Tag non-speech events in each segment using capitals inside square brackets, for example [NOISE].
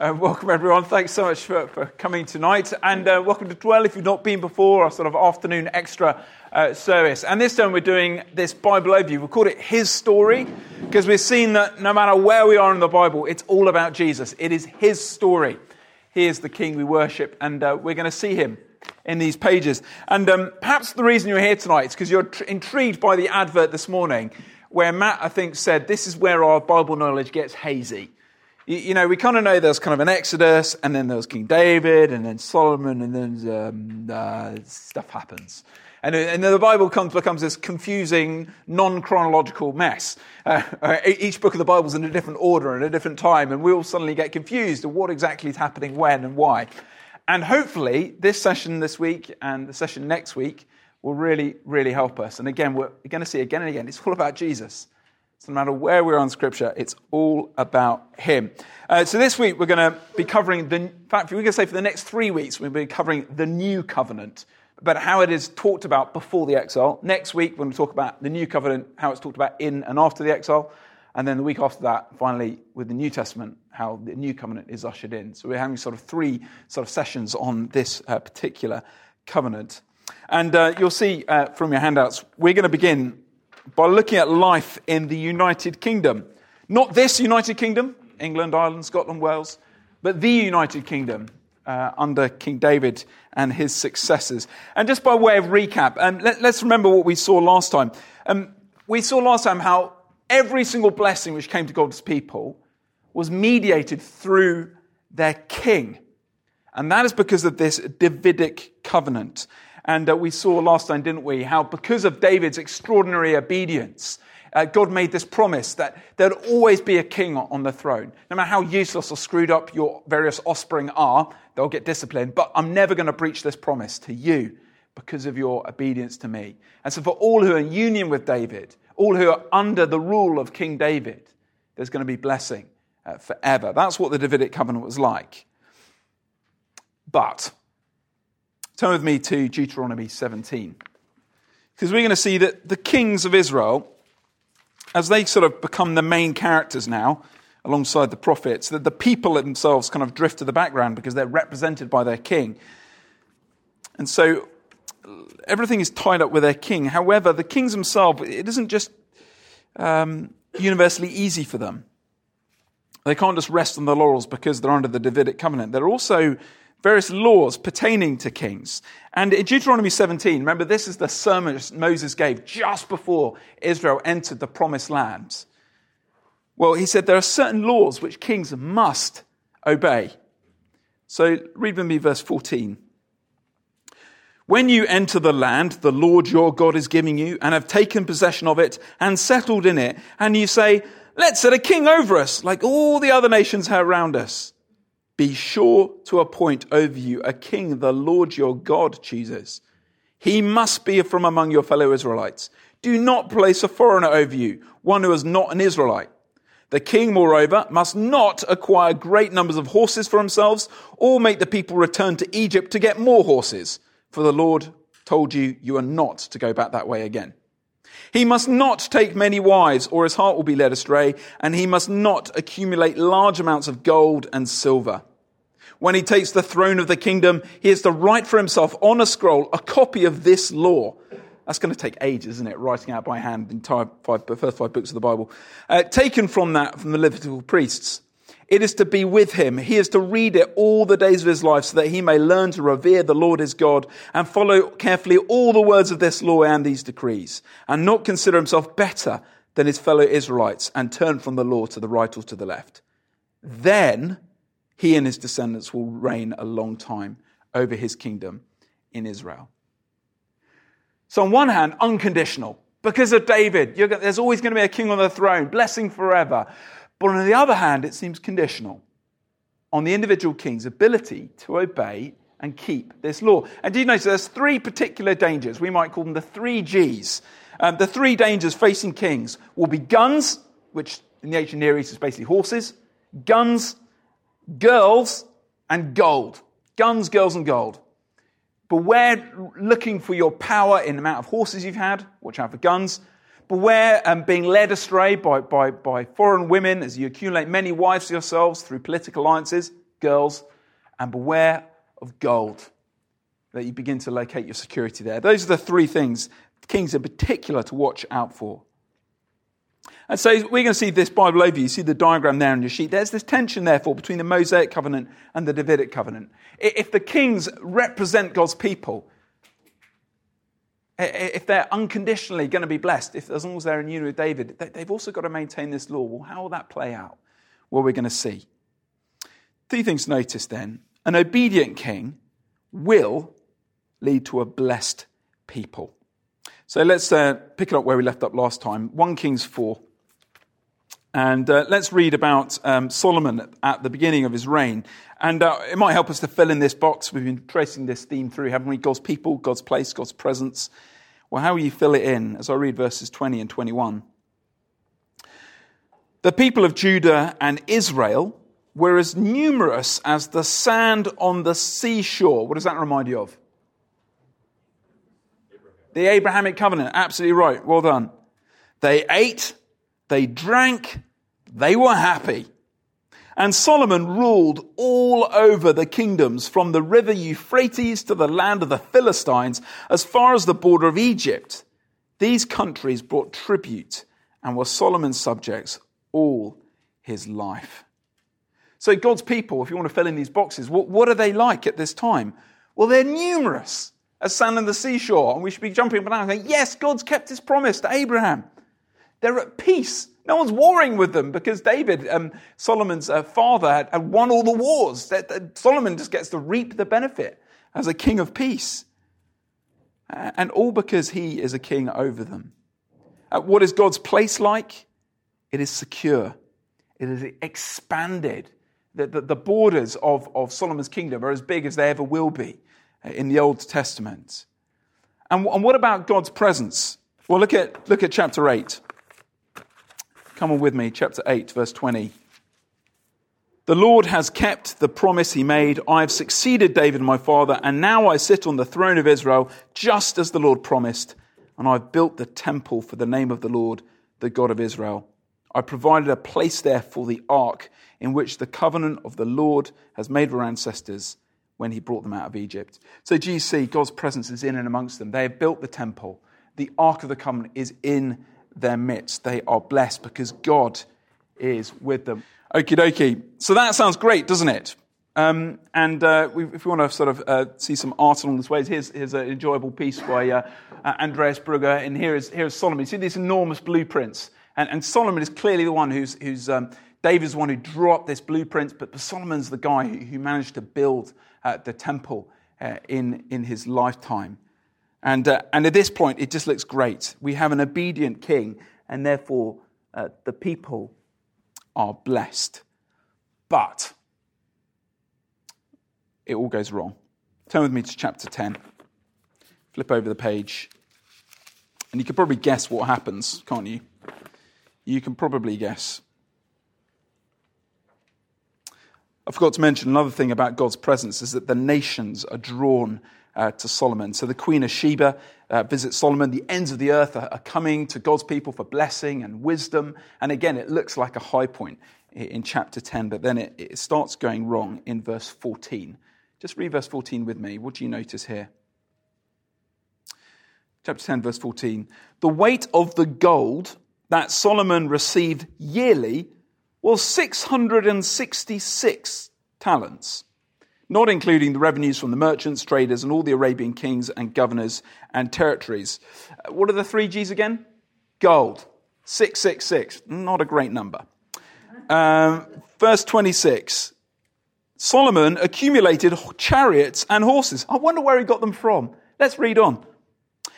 Uh, welcome, everyone. Thanks so much for, for coming tonight. And uh, welcome to Dwell if you've not been before, our sort of afternoon extra uh, service. And this time we're doing this Bible overview. We called it His Story because we've seen that no matter where we are in the Bible, it's all about Jesus. It is His story. He is the King we worship, and uh, we're going to see Him in these pages. And um, perhaps the reason you're here tonight is because you're tr- intrigued by the advert this morning where Matt, I think, said this is where our Bible knowledge gets hazy you, you know, we kind of know there's kind of an Exodus, and then there's King David, and then Solomon, and then um, uh, stuff happens. And, and the Bible comes, becomes this confusing, non chronological mess. Uh, uh, each book of the Bible is in a different order and a different time, and we all suddenly get confused of what exactly is happening when and why. And hopefully, this session this week and the session next week will really, really help us. And again, we're going to see again and again, it's all about Jesus. So no matter where we're on Scripture, it's all about Him. Uh, so this week we're going to be covering the. In fact, we're going to say for the next three weeks we'll be covering the New Covenant, but how it is talked about before the exile. Next week we're going to talk about the New Covenant, how it's talked about in and after the exile, and then the week after that, finally with the New Testament, how the New Covenant is ushered in. So we're having sort of three sort of sessions on this uh, particular covenant, and uh, you'll see uh, from your handouts we're going to begin by looking at life in the United Kingdom. Not this United Kingdom, England, Ireland, Scotland, Wales, but the United Kingdom uh, under King David and his successors. And just by way of recap, um, let, us remember what we saw last time. Um, we saw last time how every single blessing which came to God's people was mediated through their king. And that is because of this Davidic covenant. And uh, we saw last time, didn't we, how because of David's extraordinary obedience, uh, God made this promise that there'd always be a king on the throne. No matter how useless or screwed up your various offspring are, they'll get disciplined. But I'm never going to breach this promise to you because of your obedience to me. And so, for all who are in union with David, all who are under the rule of King David, there's going to be blessing uh, forever. That's what the Davidic covenant was like. But Turn with me to Deuteronomy 17. Because we're going to see that the kings of Israel, as they sort of become the main characters now, alongside the prophets, that the people themselves kind of drift to the background because they're represented by their king. And so everything is tied up with their king. However, the kings themselves, it isn't just um, universally easy for them. They can't just rest on their laurels because they're under the Davidic covenant. They're also various laws pertaining to kings. And in Deuteronomy 17, remember, this is the sermon Moses gave just before Israel entered the promised land. Well, he said there are certain laws which kings must obey. So read with me verse 14. When you enter the land the Lord your God is giving you and have taken possession of it and settled in it, and you say, let's set a king over us like all the other nations around us. Be sure to appoint over you a king the Lord your God chooses. He must be from among your fellow Israelites. Do not place a foreigner over you, one who is not an Israelite. The king, moreover, must not acquire great numbers of horses for themselves or make the people return to Egypt to get more horses, for the Lord told you you are not to go back that way again. He must not take many wives, or his heart will be led astray, and he must not accumulate large amounts of gold and silver when he takes the throne of the kingdom, he is to write for himself on a scroll a copy of this law. That's going to take ages, isn't it? Writing out by hand the entire five, first five books of the Bible. Uh, taken from that, from the Levitical priests. It is to be with him. He is to read it all the days of his life so that he may learn to revere the Lord his God and follow carefully all the words of this law and these decrees and not consider himself better than his fellow Israelites and turn from the law to the right or to the left. Then he and his descendants will reign a long time over his kingdom in Israel. So, on one hand, unconditional. Because of David, there's always going to be a king on the throne, blessing forever. But on the other hand, it seems conditional on the individual king's ability to obey and keep this law. And do you notice there's three particular dangers? We might call them the three G's. Um, the three dangers facing kings will be guns, which in the ancient Near East is basically horses, guns, girls and gold. Guns, girls, and gold. Beware looking for your power in the amount of horses you've had. Watch out for guns. Beware um, being led astray by, by, by foreign women as you accumulate many wives yourselves through political alliances. girls, and beware of gold. That you begin to locate your security there. Those are the three things, kings in particular, to watch out for. And so we're going to see this Bible overview. You see the diagram there on your sheet. There's this tension, therefore, between the Mosaic covenant and the Davidic covenant. If the kings represent God's people, if they're unconditionally going to be blessed, if as long as they're in union with David, they've also got to maintain this law. Well, how will that play out? Well, we're going to see. Three things to notice then. An obedient king will lead to a blessed people. So let's uh, pick it up where we left up last time. 1 Kings 4. And uh, let's read about um, Solomon at the beginning of his reign. And uh, it might help us to fill in this box. We've been tracing this theme through, haven't we? God's people, God's place, God's presence. Well, how will you fill it in as I read verses 20 and 21? The people of Judah and Israel were as numerous as the sand on the seashore. What does that remind you of? The Abrahamic covenant. Absolutely right. Well done. They ate, they drank, they were happy. And Solomon ruled all over the kingdoms from the river Euphrates to the land of the Philistines as far as the border of Egypt. These countries brought tribute and were Solomon's subjects all his life. So, God's people, if you want to fill in these boxes, what, what are they like at this time? Well, they're numerous as sand on the seashore, and we should be jumping up and down saying, Yes, God's kept his promise to Abraham. They're at peace. No one's warring with them because David, um, Solomon's uh, father, had, had, won all the wars. That, that Solomon just gets to reap the benefit as a king of peace. Uh, and all because he is a king over them. Uh, what is God's place like? It is secure, it is expanded. The, the, the borders of, of Solomon's kingdom are as big as they ever will be in the Old Testament. And, and what about God's presence? Well, look at, look at chapter 8. Come on with me, chapter 8, verse 20. The Lord has kept the promise he made. I have succeeded David, my father, and now I sit on the throne of Israel, just as the Lord promised. And I've built the temple for the name of the Lord, the God of Israel. I provided a place there for the ark, in which the covenant of the Lord has made with our ancestors when he brought them out of Egypt. So, you see God's presence is in and amongst them? They have built the temple. The ark of the covenant is in their midst. They are blessed because God is with them. Okie dokie. So that sounds great, doesn't it? Um, and uh, we, if we want to sort of uh, see some art along this way, here's, here's an enjoyable piece by uh, uh Andreas Brugger, and here is, here is Solomon. You see these enormous blueprints. And, and Solomon is clearly the one who's, who's um, David's the one who drew up this blueprint, but Solomon's the guy who, who managed to build uh, the temple uh, in, in his lifetime. And, uh, and at this point, it just looks great. We have an obedient king, and therefore uh, the people are blessed. But it all goes wrong. Turn with me to chapter 10. Flip over the page. And you can probably guess what happens, can't you? You can probably guess. I forgot to mention another thing about God's presence is that the nations are drawn uh, to Solomon. So the Queen of Sheba uh, visits Solomon. The ends of the earth are, are, coming to God's people for blessing and wisdom. And again, it looks like a high point in, in chapter 10, but then it, it starts going wrong in verse 14. Just read verse 14 with me. What do you notice here? Chapter 10, verse 14. The weight of the gold that Solomon received yearly was 666 talents not including the revenues from the merchants, traders, and all the Arabian kings and governors and territories. Uh, what are the three G's again? Gold. 666. Not a great number. Um, verse 26. Solomon accumulated chariots and horses. I wonder where he got them from. Let's read on.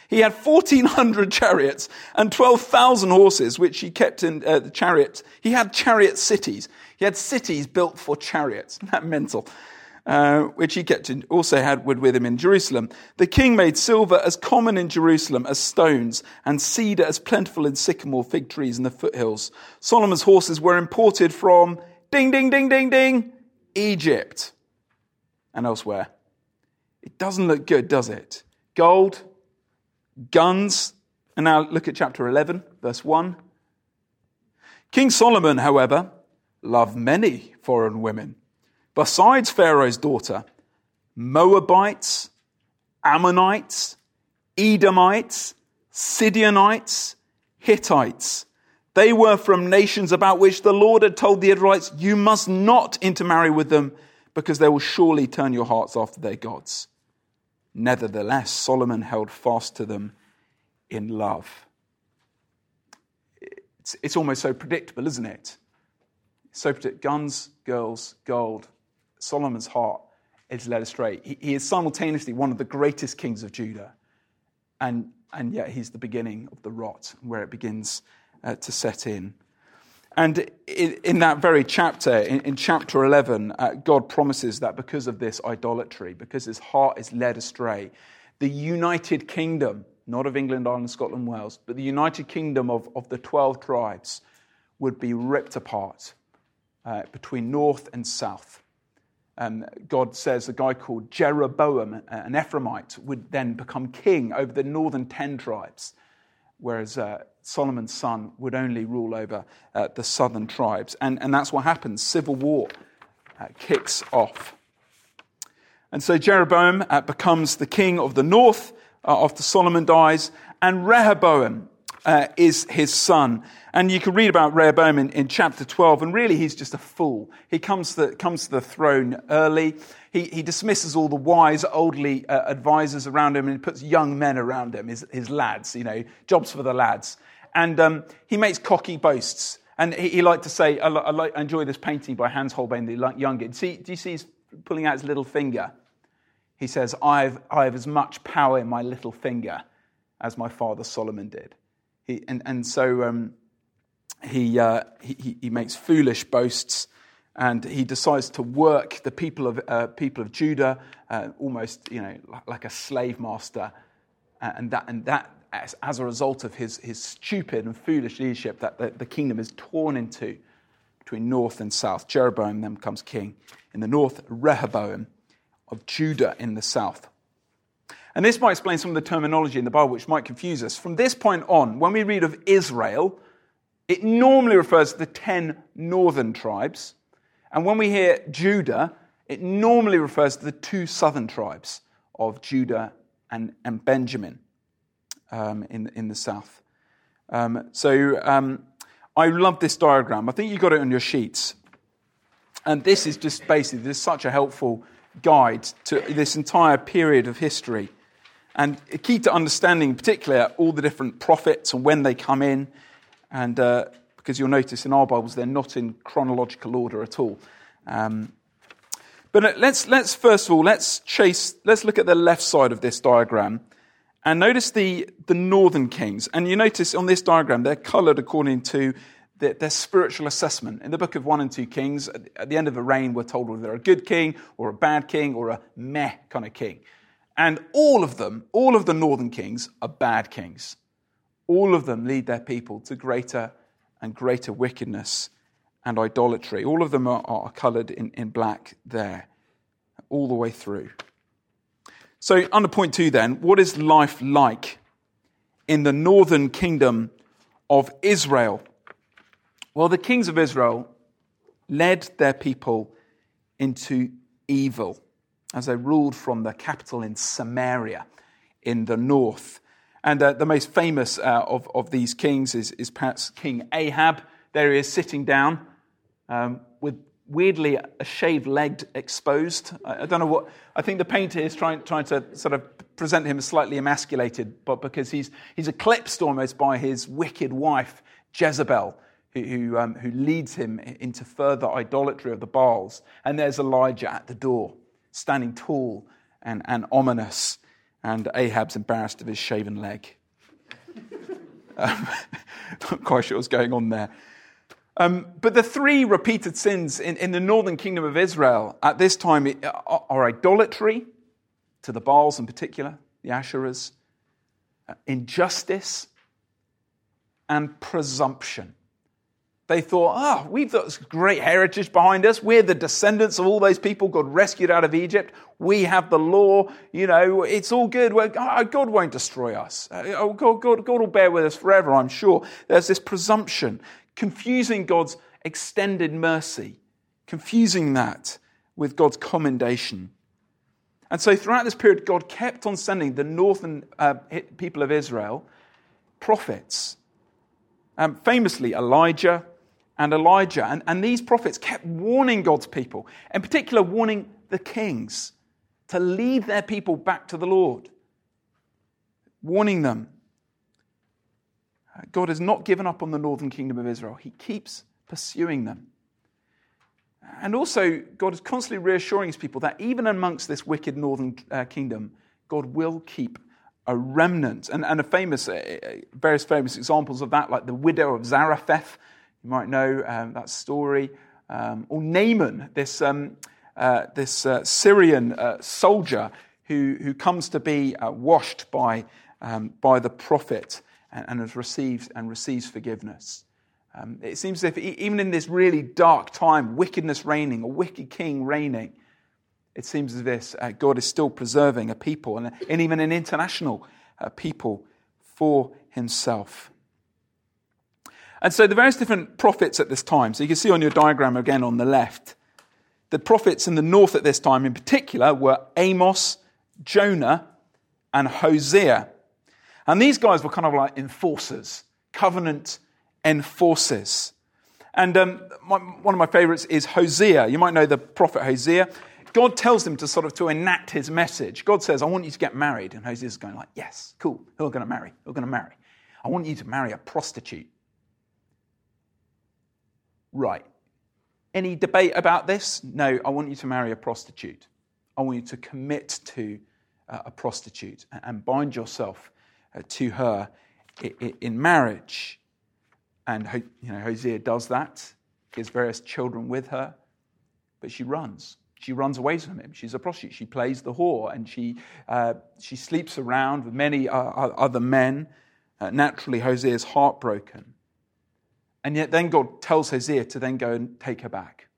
He had 1,400 [LAUGHS] chariots and 12,000 horses, which he kept in uh, the chariots. He had chariot cities. He had cities built for chariots. [LAUGHS] That mental? uh, which he kept in, also had with him in Jerusalem. The king made silver as common in Jerusalem as stones, and cedar as plentiful in sycamore fig trees in the foothills. Solomon's horses were imported from ding, ding, ding, ding, ding, Egypt and elsewhere. It doesn't look good, does it? Gold, guns, and now look at chapter 11, verse 1. King Solomon, however, loved many foreign women besides Pharaoh's daughter, Moabites, Ammonites, Edomites, Sidonites, Hittites. They were from nations about which the Lord had told the Israelites, You must not intermarry with them, because they will surely turn your hearts after their gods. Nevertheless, Solomon held fast to them in love. It's, it's almost so predictable, isn't it? So predictable. Guns, girls, gold. Solomon's heart is led astray. He, he is simultaneously one of the greatest kings of Judah, and, and yet he's the beginning of the rot, where it begins uh, to set in. And in, that very chapter, in, in chapter 11, uh, God promises that because of this idolatry, because his heart is led astray, the united kingdom, not of England, Ireland, Scotland, Wales, but the united kingdom of, of the 12 tribes would be ripped apart uh, between north and south. Um, God says a guy called Jeroboam, an Ephraimite, would then become king over the northern 10 tribes, whereas uh, Solomon's son would only rule over uh, the southern tribes. And, and that's what happens. Civil war uh, kicks off. And so Jeroboam uh, becomes the king of the north uh, after Solomon dies, and Rehoboam uh, is his son. And you can read about Rehoboam in, in, chapter 12, and really he's just a fool. He comes to, comes to the throne early. He, he dismisses all the wise, oldly uh, advisors around him and he puts young men around him, his, his lads, you know, jobs for the lads. And um, he makes cocky boasts. And he, he liked to say, I, I, like, I, enjoy this painting by Hans Holbein the younger. See, do you see he's pulling out his little finger? He says, I have, I have as much power in my little finger as my father Solomon did. And, and so um, he, uh, he, he makes foolish boasts and he decides to work the people of, uh, people of Judah uh, almost you know, like a slave master. And that, and that as, as a result of his, his stupid and foolish leadership, that the, the kingdom is torn into between north and south. Jeroboam then becomes king in the north, Rehoboam of Judah in the south. And this might explain some of the terminology in the Bible which might confuse us. From this point on, when we read of Israel, it normally refers to the 10 northern tribes. And when we hear Judah, it normally refers to the two southern tribes of Judah and, and Benjamin um, in, in the south. Um, so um, I love this diagram. I think you got it on your sheets. And this is just basically, this is such a helpful guide to this entire period of history. And key to understanding, particularly, particular, all the different prophets and when they come in. And uh, because you'll notice in our Bibles, they're not in chronological order at all. Um, but uh, let's, let's first of all, let's chase, let's look at the left side of this diagram and notice the, the northern kings. And you notice on this diagram, they're colored according to their, their spiritual assessment. In the book of 1 and 2 Kings, at the end of a reign, we're told whether they're a good king or a bad king or a meh kind of king. And all of them, all of the northern kings, are bad kings. All of them lead their people to greater and greater wickedness and idolatry. All of them are, are colored in, in black there, all the way through. So, under point two, then, what is life like in the northern kingdom of Israel? Well, the kings of Israel led their people into evil as they ruled from the capital in Samaria in the north. And uh, the most famous uh, of, of these kings is, is perhaps King Ahab. There he is sitting down um, with weirdly a shaved leg exposed. I, I, don't know what, I think the painter is trying, trying to sort of present him as slightly emasculated, but because he's, he's eclipsed almost by his wicked wife, Jezebel, who, um, who leads him into further idolatry of the Baals. And there's Elijah at the door, standing tall and, and ominous, and Ahab's embarrassed of his shaven leg. [LAUGHS] um, not quite sure what's going on there. Um, but the three repeated sins in, in, the northern kingdom of Israel at this time are, are idolatry, to the Baals in particular, the Asherahs, uh, injustice, and presumption. They thought, oh, we've got this great heritage behind us. We're the descendants of all those people God rescued out of Egypt. We have the law. You know, it's all good. God won't destroy us. Uh, oh, God, God, God will bear with us forever, I'm sure. There's this presumption confusing God's extended mercy, confusing that with God's commendation. And so throughout this period, God kept on sending the northern uh, people of Israel prophets. Um, famously, Elijah and Elisha. And, and these prophets kept warning God's people, in particular, warning the kings to lead their people back to the Lord, warning them. God has not given up on the northern kingdom of Israel, He keeps pursuing them. And also, God is constantly reassuring his people that even amongst this wicked northern uh, kingdom, God will keep a remnant. And, and a famous, uh, uh, various famous examples of that, like the widow of Zarephath, you might know um, that story, um, or Naaman, this, um, uh, this uh, Syrian uh, soldier who, who comes to be washed by, um, by the prophet and, and has received and receives forgiveness. Um, it seems as if even in this really dark time, wickedness reigning, a wicked king reigning, it seems as if uh, God is still preserving a people and, and even an international uh, people for himself. And so the various different prophets at this time, so you can see on your diagram again on the left, the prophets in the north at this time in particular were Amos, Jonah, and Hosea. And these guys were kind of like enforcers, covenant enforcers. And um, my, one of my favorites is Hosea. You might know the prophet Hosea. God tells him to sort of to enact his message. God says, I want you to get married. And Hosea's going like, yes, cool. Who are going to marry? Who are going to marry? I want you to marry a prostitute. Right. Any debate about this? No, I want you to marry a prostitute. I want you to commit to uh, a prostitute and bind yourself uh, to her in marriage. And you know, Hosea does that. Has various children with her, but she runs. She runs away from him. She's a prostitute. She plays the whore and she, uh, she sleeps around with many uh, other men. Uh, naturally, Hosea is heartbroken. And yet, then God tells Hosea to then go and take her back,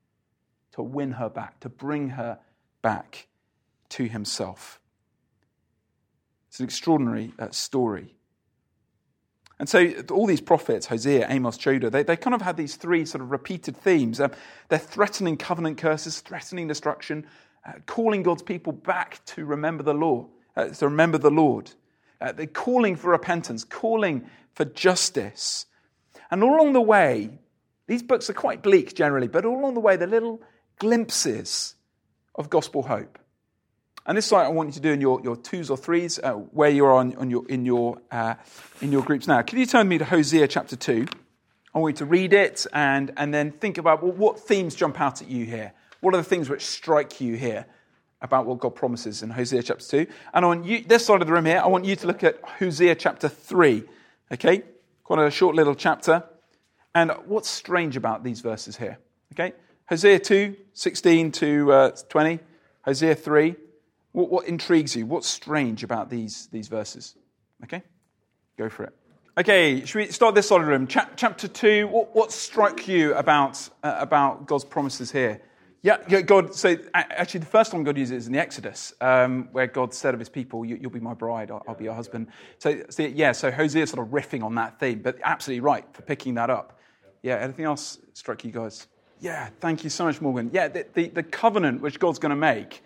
to win her back, to bring her back to himself. It's an extraordinary uh, story. And so all these prophets, Hosea, Amos, Jonah, they, they kind of had these three sort of repeated themes. Um, they're threatening covenant curses, threatening destruction, uh, calling God's people back to remember the law, uh, to remember the Lord. Uh, they're calling for repentance, calling for justice. And all along the way, these books are quite bleak generally, but all along the way, they're little glimpses of gospel hope. And this is what I want you to do in your, your twos or threes, uh, where you're on, on your, in, your, uh, in your groups now. Can you turn me to Hosea chapter 2? I want you to read it and, and then think about well, what themes jump out at you here. What are the things which strike you here about what God promises in Hosea chapter 2? And on you, this side of the room here, I want you to look at Hosea chapter 3. Okay? Quite a short little chapter. And what's strange about these verses here? Okay? Hosea 2, 16 to uh, 20. Hosea 3, what, what intrigues you? What's strange about these, these verses? Okay? Go for it. Okay, should we start this solid room? Cha- chapter 2, what, what struck you about, uh, about God's promises here? Yeah, God, so actually the first time God uses it is in the Exodus, um, where God said of his people, you, will be my bride, I'll, I'll, be your husband. So, so, yeah, so Hosea sort of riffing on that theme, but absolutely right for picking that up. Yeah, anything else struck you guys? Yeah, thank you so much, Morgan. Yeah, the, the, the covenant which God's going to make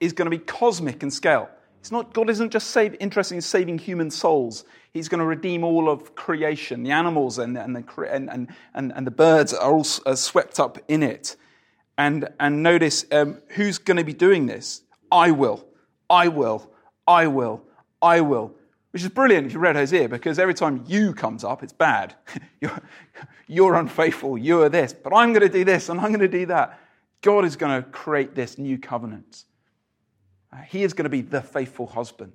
is going to be cosmic in scale. It's not, God isn't just save, interested in saving human souls. He's going to redeem all of creation. The animals and, and, the, and, and, and the birds are all are swept up in it. And, and notice um, who's going to be doing this? I will. I will. I will. I will. Which is brilliant if you read Hosea because every time you comes up, it's bad. [LAUGHS] you're, you're unfaithful. You're this. But I'm going to do this and I'm going to do that. God is going to create this new covenant. Uh, he is going to be the faithful husband.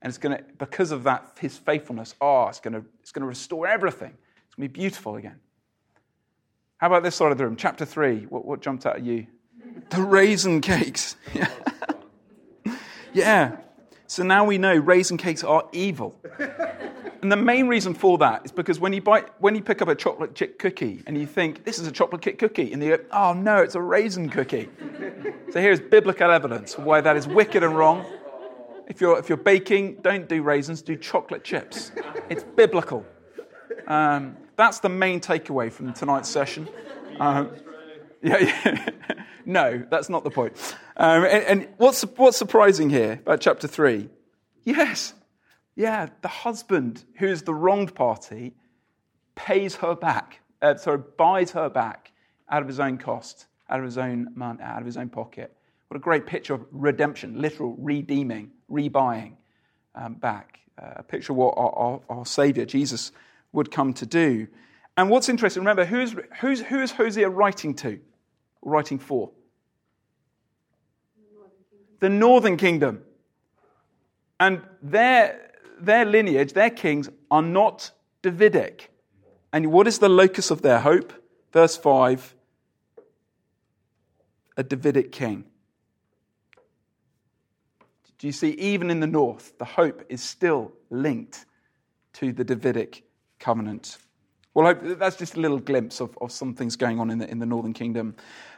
And it's going to, because of that, his faithfulness, oh, it's going to, it's going to restore everything. It's going to be beautiful again. How about this side of the room? Chapter 3. What, what jumped out at you? The raisin cakes. [LAUGHS] Yeah. yeah. So now we know raisin cakes are evil. And the main reason for that is because when you, buy, when you pick up a chocolate chip cookie and you think, this is a chocolate chip cookie, and you go, oh no, it's a raisin cookie. so here's biblical evidence why that is wicked and wrong. If you're, if you're baking, don't do raisins, do chocolate chips. It's biblical. Um, that's the main takeaway from tonight's session. Um, Yeah, yeah. [LAUGHS] no, that's not the point. Um, and, and what's, what's surprising here about chapter 3? Yes, yeah, the husband who is the wronged party pays her back, uh, sorry, buys her back out of his own cost, out of his own money, out of his own pocket. What a great picture of redemption, literal redeeming, rebuying um, back. Uh, a picture of what our, our, our Savior, Jesus, would come to do. And what's interesting, remember, who's, who's, who is Hosea writing to, writing for? The northern kingdom. And their, their lineage, their kings, are not Davidic. And what is the locus of their hope? Verse 5 a Davidic king. Do you see, even in the north, the hope is still linked to the Davidic covenant. Well, that's just a little glimpse of, of some things going on in the, in the northern kingdom.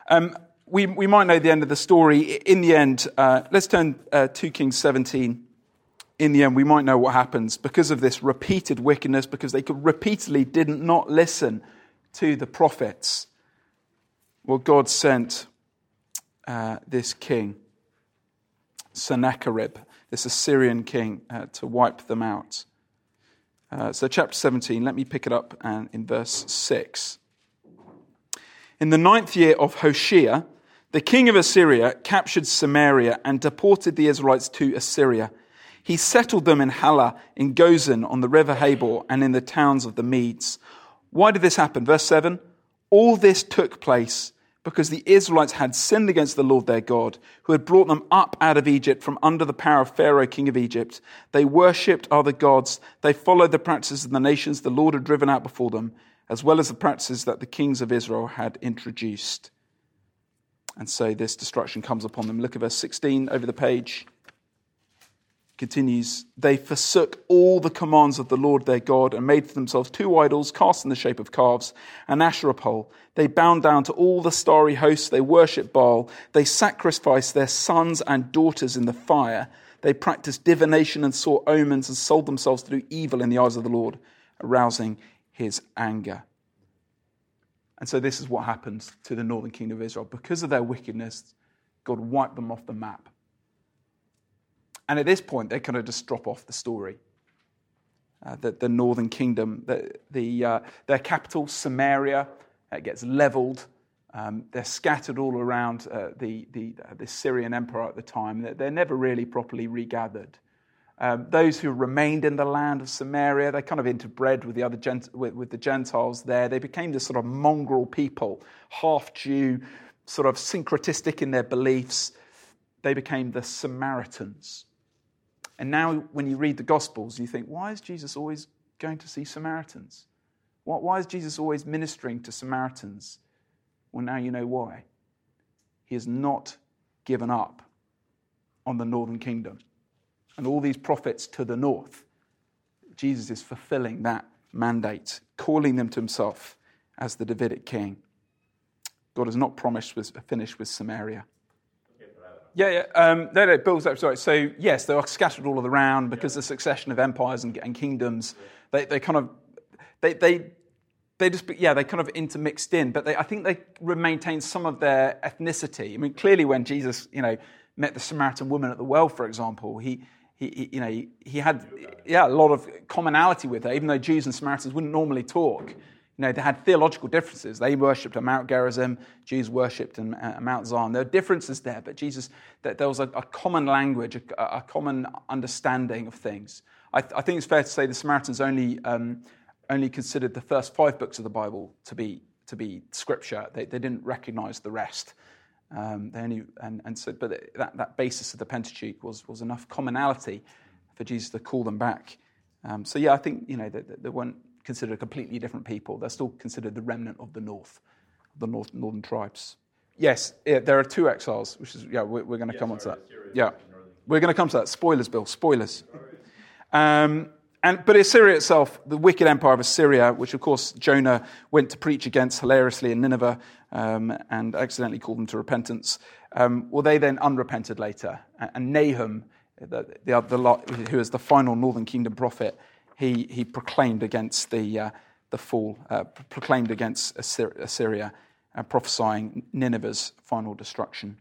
Um, we, we might know the end of the story. In the end, uh, let's turn uh, 2 Kings 17. In the end, we might know what happens because of this repeated wickedness, because they repeatedly did not listen to the prophets. Well, God sent uh, this king, Sennacherib, this Assyrian king, uh, to wipe them out. Uh, so, chapter 17, let me pick it up uh, in verse 6. In the ninth year of Hoshea, the king of Assyria captured Samaria and deported the Israelites to Assyria. He settled them in Halah, in Gozan, on the river Habor, and in the towns of the Medes. Why did this happen? Verse 7 All this took place because the Israelites had sinned against the Lord their God, who had brought them up out of Egypt from under the power of Pharaoh, king of Egypt. They worshipped other gods. They followed the practices of the nations the Lord had driven out before them, as well as the practices that the kings of Israel had introduced. And so this destruction comes upon them. Look at verse 16 over the page continues, they forsook all the commands of the Lord their God and made for themselves two idols cast in the shape of calves, an Asherah pole. They bound down to all the starry hosts. They worshipped Baal. They sacrificed their sons and daughters in the fire. They practiced divination and saw omens and sold themselves to do evil in the eyes of the Lord, arousing his anger. And so this is what happens to the northern kingdom of Israel. Because of their wickedness, God wiped them off the map. And at this point, they kind of just drop off the story. Uh, the, the, northern kingdom, the, the uh, their capital, Samaria, uh, gets leveled. Um, they're scattered all around uh, the, the, uh, the, Syrian empire at the time. They're, they're never really properly regathered. Um, those who remained in the land of Samaria, they kind of interbred with the other Gent- with, with the Gentiles there. They became this sort of mongrel people, half Jew, sort of syncretistic in their beliefs. They became the Samaritans. And now, when you read the Gospels, you think, why is Jesus always going to see Samaritans? Why is Jesus always ministering to Samaritans? Well, now you know why. He has not given up on the northern kingdom. And all these prophets to the north, Jesus is fulfilling that mandate, calling them to himself as the Davidic king. God has not promised to finish with Samaria. Yeah, yeah. Um, no, no, builds up. Sorry. So, yes, they are scattered all around because yeah. the succession of empires and, and kingdoms, they, they kind of, they, they, they just, yeah, they kind of intermixed in, but they, I think they maintain some of their ethnicity. I mean, clearly when Jesus, you know, met the Samaritan woman at the well, for example, he, he, he you know, he, he had, yeah, a lot of commonality with her, even though Jews and Samaritans wouldn't normally talk. You know, they had theological differences. They worshipped at Mount Gerizim, Jews worshipped at Mount Zion. There are differences there, but Jesus, there was a, a common language, a, a, common understanding of things. I, th- I, think it's fair to say the Samaritans only, um, only considered the first five books of the Bible to be, to be scripture. They, they didn't recognize the rest. Um, they only, and, and so, but that, that basis of the Pentateuch was, was enough commonality for Jesus to call them back. Um, so, yeah, I think, you know, they weren't considered completely different people. They're still considered the remnant of the north, the north, northern tribes. Yes, yeah, there are two exiles, which is, yeah, we're, we're going to come on to that. Yeah, we're going to come to that. Spoilers, Bill, spoilers. Um, and, but Assyria itself, the wicked empire of Assyria, which of course Jonah went to preach against hilariously in Nineveh um, and accidentally called them to repentance, um, well, they then unrepented later. And Nahum, the, the, the, who is the final northern kingdom prophet, he, he proclaimed against the, uh, the fall, uh, proclaimed against Assyria, and prophesying Nineveh's final destruction.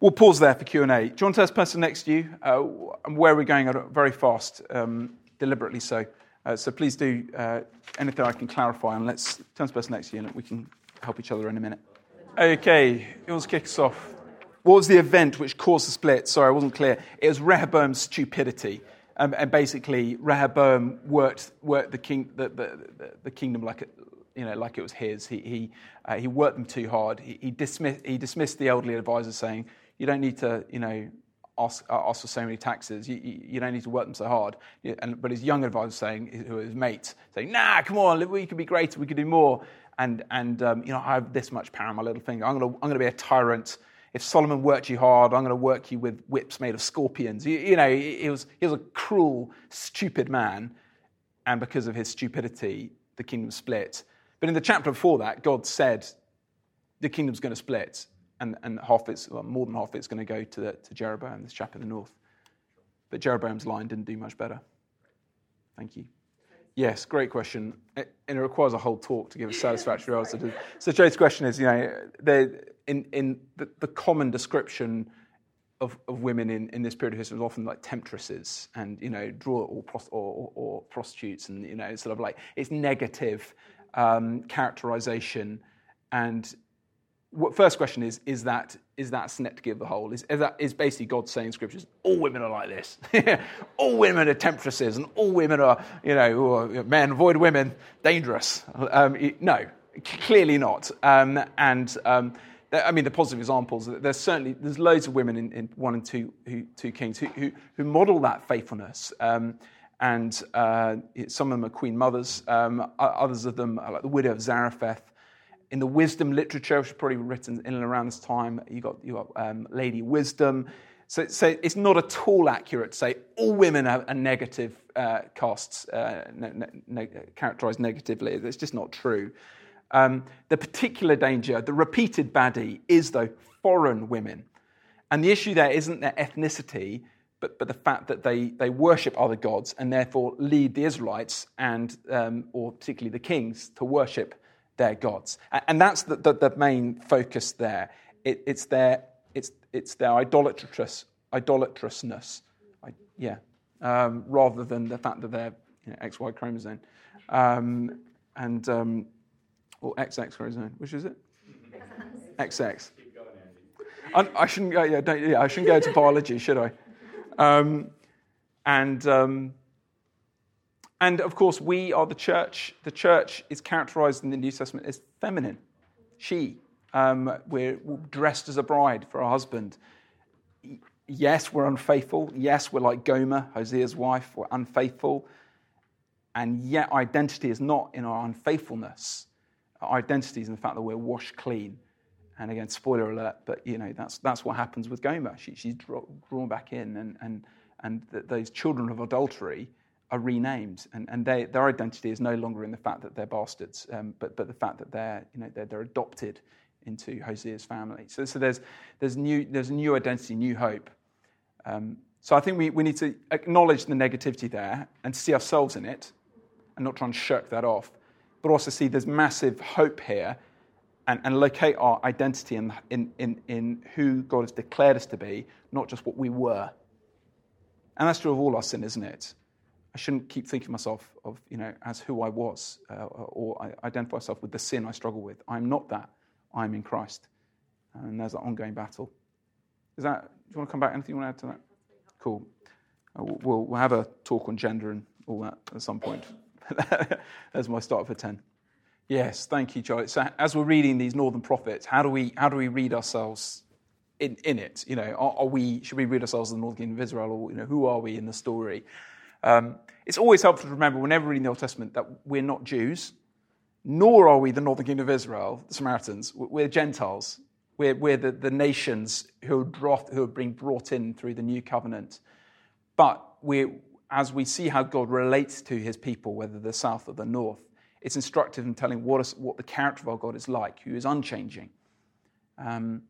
We'll pause there for Q&A. Do you want to ask the person next to you? Uh, where we're going very fast, um, deliberately so. Uh, so please do uh, anything I can clarify, and let's turn to the person next to you, and we can help each other in a minute. Okay, to kick us off? What was the event which caused the split? Sorry, I wasn't clear. It was Rehoboam's stupidity. Um, and basically, Rehoboam worked, worked the, king, the, the, the, kingdom like it, you know, like it was his. He, he, uh, he worked them too hard. He, he, dismissed, he dismissed the elderly advisors, saying, You don't need to you know, ask, uh, ask for so many taxes. You, you, you, don't need to work them so hard. And, but his young advisor saying, who his mate, saying, Nah, come on, we could be greater, we could do more. And, and um, you know, I have this much power on my little finger. I'm going I'm to be a tyrant if Solomon worked you hard, I'm going to work you with whips made of scorpions. You, you know, he was, he was a cruel, stupid man. And because of his stupidity, the kingdom split. But in the chapter before that, God said the kingdom's going to split. And, and half it's, well, more than half it's going to go to, the, to Jeroboam, this chap in the north. But Jeroboam's line didn't do much better. Thank you. Yes, great question. It, and it requires a whole talk to give a satisfactory answer to. So Joe's question is, you know, in, in the, the, common description of, of women in, in this period of history was often like temptresses and, you know, draw or, or, or, or prostitutes and, you know, it's sort of like, it's negative um, characterization. And what, first question is, is that is that synecdoche of the whole? Is, is, that, is basically God saying in scriptures, all women are like this. [LAUGHS] all women are temptresses and all women are, you know, men, avoid women, dangerous. Um, no, clearly not. Um, and um, I mean, the positive examples, there's certainly, there's loads of women in, in 1 and 2, who, two Kings who, who, who, model that faithfulness. Um, and uh, some of them are queen mothers. Um, others of them are like the widow of Zarephath in the wisdom literature, which was probably written in and around this time, you got, you got um, Lady Wisdom. So, so, it's not at all accurate to say all women are, are negative uh, casts, uh, ne- ne- characterized negatively. It's just not true. Um, the particular danger, the repeated baddie, is though foreign women. And the issue there isn't their ethnicity, but, but the fact that they, they worship other gods and therefore lead the Israelites and, um, or particularly the kings, to worship their gods. And that's the, the, the main focus there. It, it's, their, it's, it's their idolatrous, idolatrousness, I, yeah, um, rather than the fact that they're you know, XY chromosome. Um, and, um, or XX chromosome, which is it? [LAUGHS] XX. I, I, shouldn't go, yeah, yeah, I shouldn't go to biology, should I? Um, and um, and of course, we are the church. The church is characterized in the New Testament as feminine. She. Um, we're dressed as a bride for our husband. Yes, we're unfaithful. Yes, we're like Gomer, Hosea's wife. We're unfaithful. And yet, identity is not in our unfaithfulness. Our identity is in the fact that we're washed clean. And again, spoiler alert, but you know that's that's what happens with Gomer. She, she's drawn back in, and and and those children of adultery are renamed, and, and they, their identity is no longer in the fact that they're bastards, um, but, but the fact that they're, you know, they're, they're adopted into Hosea's family. So, so there's, there's, new, there's new identity, new hope. Um, so I think we, we need to acknowledge the negativity there and see ourselves in it and not try and shirk that off, but also see there's massive hope here and, and locate our identity in, in, in, in who God has declared us to be, not just what we were. And that's true of all our sin, isn't it? I shouldn't keep thinking of myself of, you know, as who I was uh, or I identify myself with the sin I struggle with. I'm not that. I'm in Christ. And there's an ongoing battle. Is that, do you want to come back? Anything you want to add to that? Cool. Uh, we'll, we'll have a talk on gender and all that at some point. [LAUGHS] There's my start for 10. Yes, thank you, Charlie. So as we're reading these northern prophets, how do we, how do we read ourselves in, in it? You know, are, are we, should we read ourselves as the northern kingdom of Israel or, you know, who are we in the story? Um, it's always helpful to remember whenever reading the Old Testament that we're not Jews, nor are we the northern kingdom of Israel, the Samaritans. We're Gentiles. We're, we're the, the nations who are, brought, who are being brought in through the new covenant. But we as we see how God relates to his people, whether the south or the north, it's instructive in telling what, is, what the character of our God is like, who is unchanging. Um,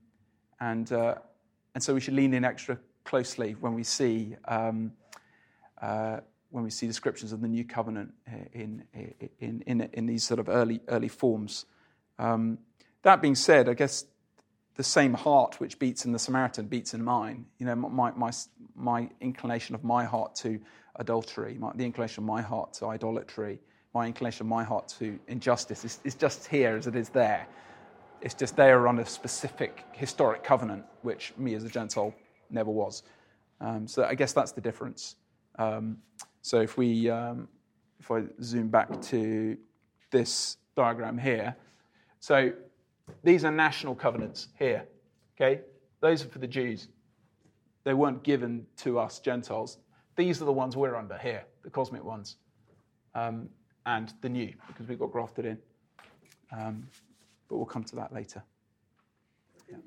and, uh, and so we should lean in extra closely when we see um, uh, when we see descriptions of the new covenant in, in, in, in these sort of early, early forms Um, that being said, I guess the same heart which beats in the Samaritan beats in mine. You know, my, my, my inclination of my heart to adultery, my, the inclination of my heart to idolatry, my inclination of my heart to injustice is, is just here as it is there. It's just there on a specific historic covenant, which me as a Gentile never was. Um, so I guess that's the difference. Um, so if we, um, if I zoom back to this diagram here, so these are national covenants here. Okay, those are for the Jews. They weren't given to us Gentiles. These are the ones we're under here, the cosmic ones, um, and the new because we got grafted in. Um, but we'll come to that later.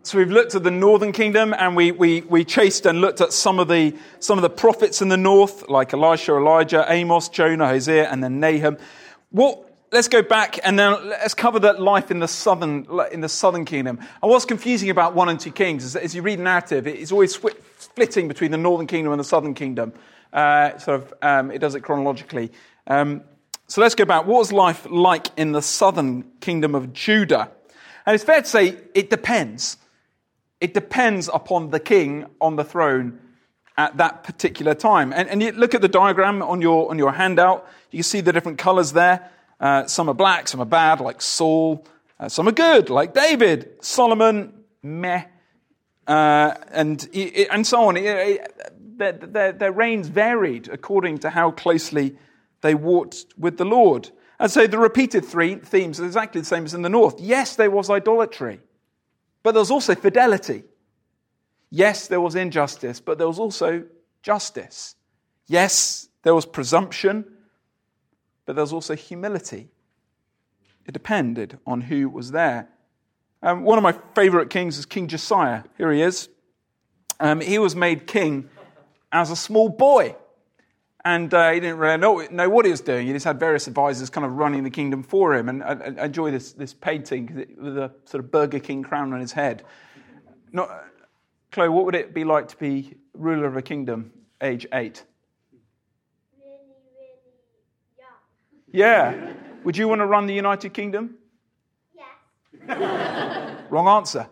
So we've looked at the northern kingdom and we, we, we chased and looked at some of, the, some of the prophets in the north, like Elisha, Elijah, Amos, Jonah, Hosea, and then Nahum. What, let's go back and then let's cover that life in the southern, in the southern kingdom. And what's confusing about 1 and 2 Kings is that as you read narrative, it's always splitting between the northern kingdom and the southern kingdom. Uh, sort of, um, it does it chronologically. Um, so let's go back. What was life like in the southern kingdom of Judah? And it's fair to say it depends. It depends upon the king on the throne at that particular time. And, and you look at the diagram on your, on your handout, you can see the different colors there. Uh, some are black, some are bad, like Saul. Uh, some are good, like David. Solomon, meh. Uh, and, and so on. Their, their, their reigns varied according to how closely they walked with the Lord. And so the repeated three themes are exactly the same as in the north. Yes, there was idolatry, but there was also fidelity. Yes, there was injustice, but there was also justice. Yes, there was presumption, but there was also humility. It depended on who was there. Um, one of my favorite kings is King Josiah. Here he is. Um, he was made king as a small boy and uh, he didn't really know, know, what he was doing. He just had various advisors kind of running the kingdom for him. And I, I enjoy this, this painting with a sort of Burger King crown on his head. Not, Chloe, what would it be like to be ruler of a kingdom, age eight? Really, really young. Yeah. Would you want to run the United Kingdom? Yeah. [LAUGHS] Wrong answer.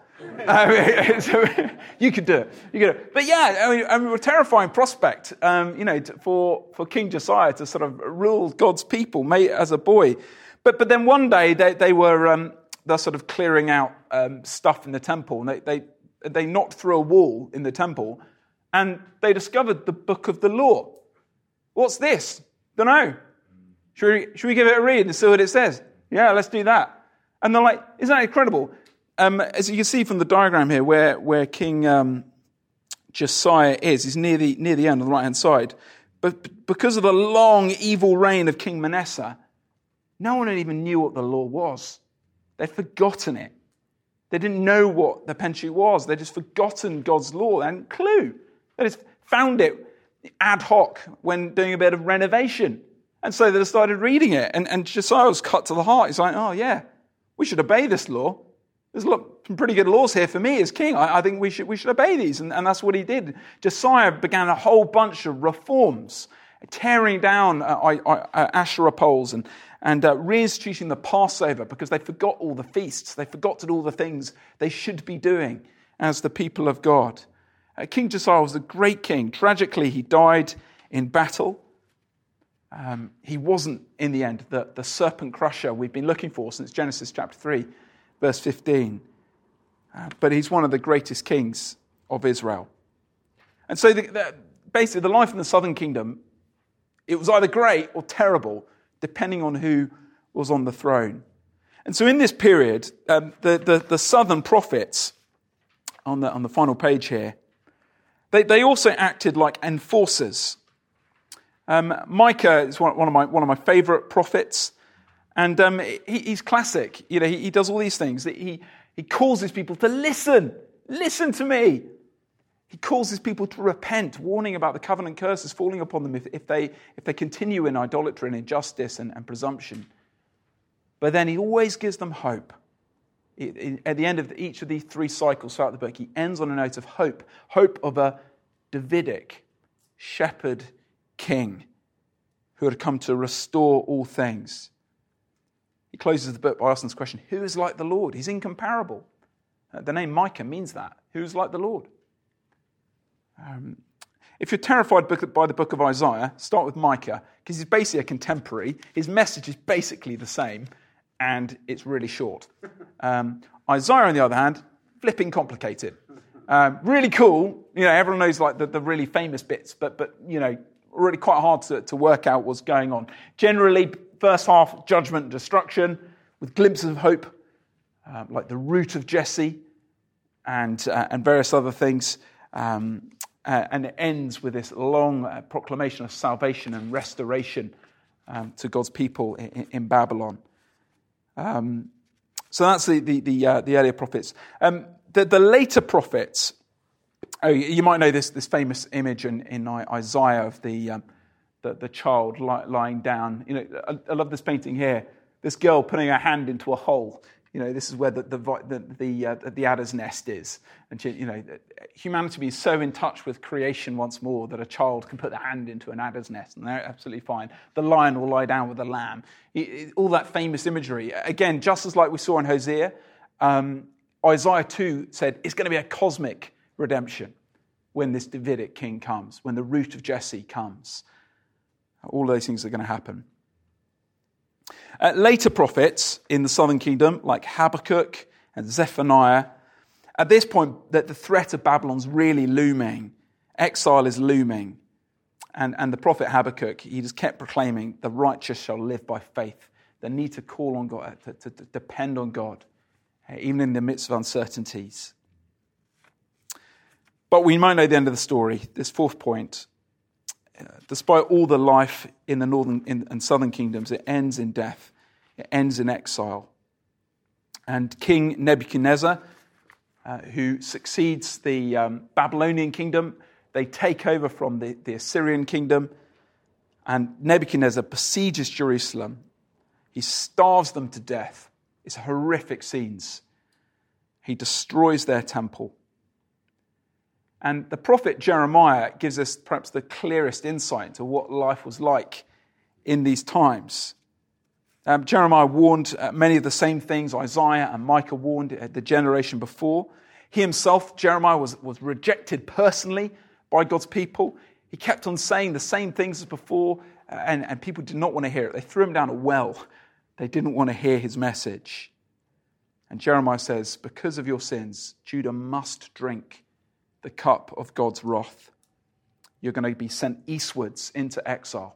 I mean, [LAUGHS] you could do it. You could. But yeah, I mean, I mean a terrifying prospect, um, you know, for, for King Josiah to sort of rule God's people as a boy. But, but then one day they, they were um, they're sort of clearing out um, stuff in the temple. And they, they, they knocked through a wall in the temple and they discovered the book of the law. What's this? Don't know. Should we, should we give it a read and see what it says? Yeah, let's do that. And they're like, isn't that incredible? Um, as you can see from the diagram here, where, where King um, Josiah is, he's near the, near the end on the right hand side. But because of the long evil reign of King Manasseh, no one even knew what the law was. They'd forgotten it. They didn't know what the Pentateuch was. They'd just forgotten God's law and clue. They just found it ad hoc when doing a bit of renovation. And so they started reading it. And, and Josiah was cut to the heart. He's like, oh, yeah, we should obey this law. There's some pretty good laws here for me as king. I, I think we should, we should obey these. And, and, that's what he did. Josiah began a whole bunch of reforms, tearing down uh, uh, Asherah poles and, and uh, reinstituting the Passover because they forgot all the feasts. They forgot all the things they should be doing as the people of God. Uh, king Josiah was a great king. Tragically, he died in battle. Um, he wasn't, in the end, the, the serpent crusher we've been looking for since Genesis chapter 3 verse 15. Uh, but he's one of the greatest kings of Israel. And so, the, the, basically, the life in the southern kingdom, it was either great or terrible, depending on who was on the throne. And so, in this period, um, the, the, the, southern prophets, on the, on the final page here, they, they also acted like enforcers. Um, Micah is one, one, of my, one of my favorite prophets. And um, he, he's classic. You know, he, he, does all these things. He, he causes people to listen. Listen to me. He causes people to repent, warning about the covenant curses falling upon them if, if, they, if they continue in idolatry and injustice and, and presumption. But then he always gives them hope. At the end of each of these three cycles throughout the book, he ends on a note of hope hope of a Davidic shepherd king who had come to restore all things. He closes the book by asking this question Who is like the Lord? He's incomparable. Uh, the name Micah means that. Who is like the Lord? Um, if you're terrified by the book of Isaiah, start with Micah, because he's basically a contemporary. His message is basically the same, and it's really short. Um, Isaiah, on the other hand, flipping complicated. Um, really cool. You know, everyone knows like the, the really famous bits, but, but you know, really quite hard to, to work out what's going on. Generally, first half, judgment and destruction, with glimpses of hope, uh, like the root of Jesse and, uh, and various other things. Um, uh, and it ends with this long uh, proclamation of salvation and restoration um, to God's people in, in Babylon. Um, so that's the, the, the, uh, the earlier prophets. Um, the, the, later prophets, oh, you might know this, this famous image in, in Isaiah of the, um, the, the, child lying down. You know, I, I love this painting here. This girl putting her hand into a hole you know, this is where the, the, the, the, uh, the adder's nest is. And, you know, humanity is so in touch with creation once more that a child can put their hand into an adder's nest and they're absolutely fine. The lion will lie down with the lamb. It, it, all that famous imagery. Again, just as like we saw in Hosea, um, Isaiah 2 said it's going to be a cosmic redemption when this Davidic king comes, when the root of Jesse comes. All those things are going to happen. Uh, later prophets in the southern kingdom, like Habakkuk and Zephaniah, at this point, that the threat of Babylon's really looming. Exile is looming. And, and the prophet Habakkuk, he just kept proclaiming, the righteous shall live by faith. The need to call on God, to, to, to depend on God, uh, even in the midst of uncertainties. But we might know the end of the story. This fourth point despite all the life in the northern and southern kingdoms, it ends in death. It ends in exile. And King Nebuchadnezzar, uh, who succeeds the um, Babylonian kingdom, they take over from the, the Assyrian kingdom. And Nebuchadnezzar besieges Jerusalem. He starves them to death. It's horrific scenes. He destroys their temple. And the prophet Jeremiah gives us perhaps the clearest insight into what life was like in these times. Um, Jeremiah warned uh, many of the same things Isaiah and Micah warned uh, the generation before. He himself, Jeremiah, was, was rejected personally by God's people. He kept on saying the same things as before, uh, and, and people did not want to hear it. They threw him down a well. They didn't want to hear his message. And Jeremiah says, Because of your sins, Judah must drink the cup of God's wrath. You're going to be sent eastwards into exile.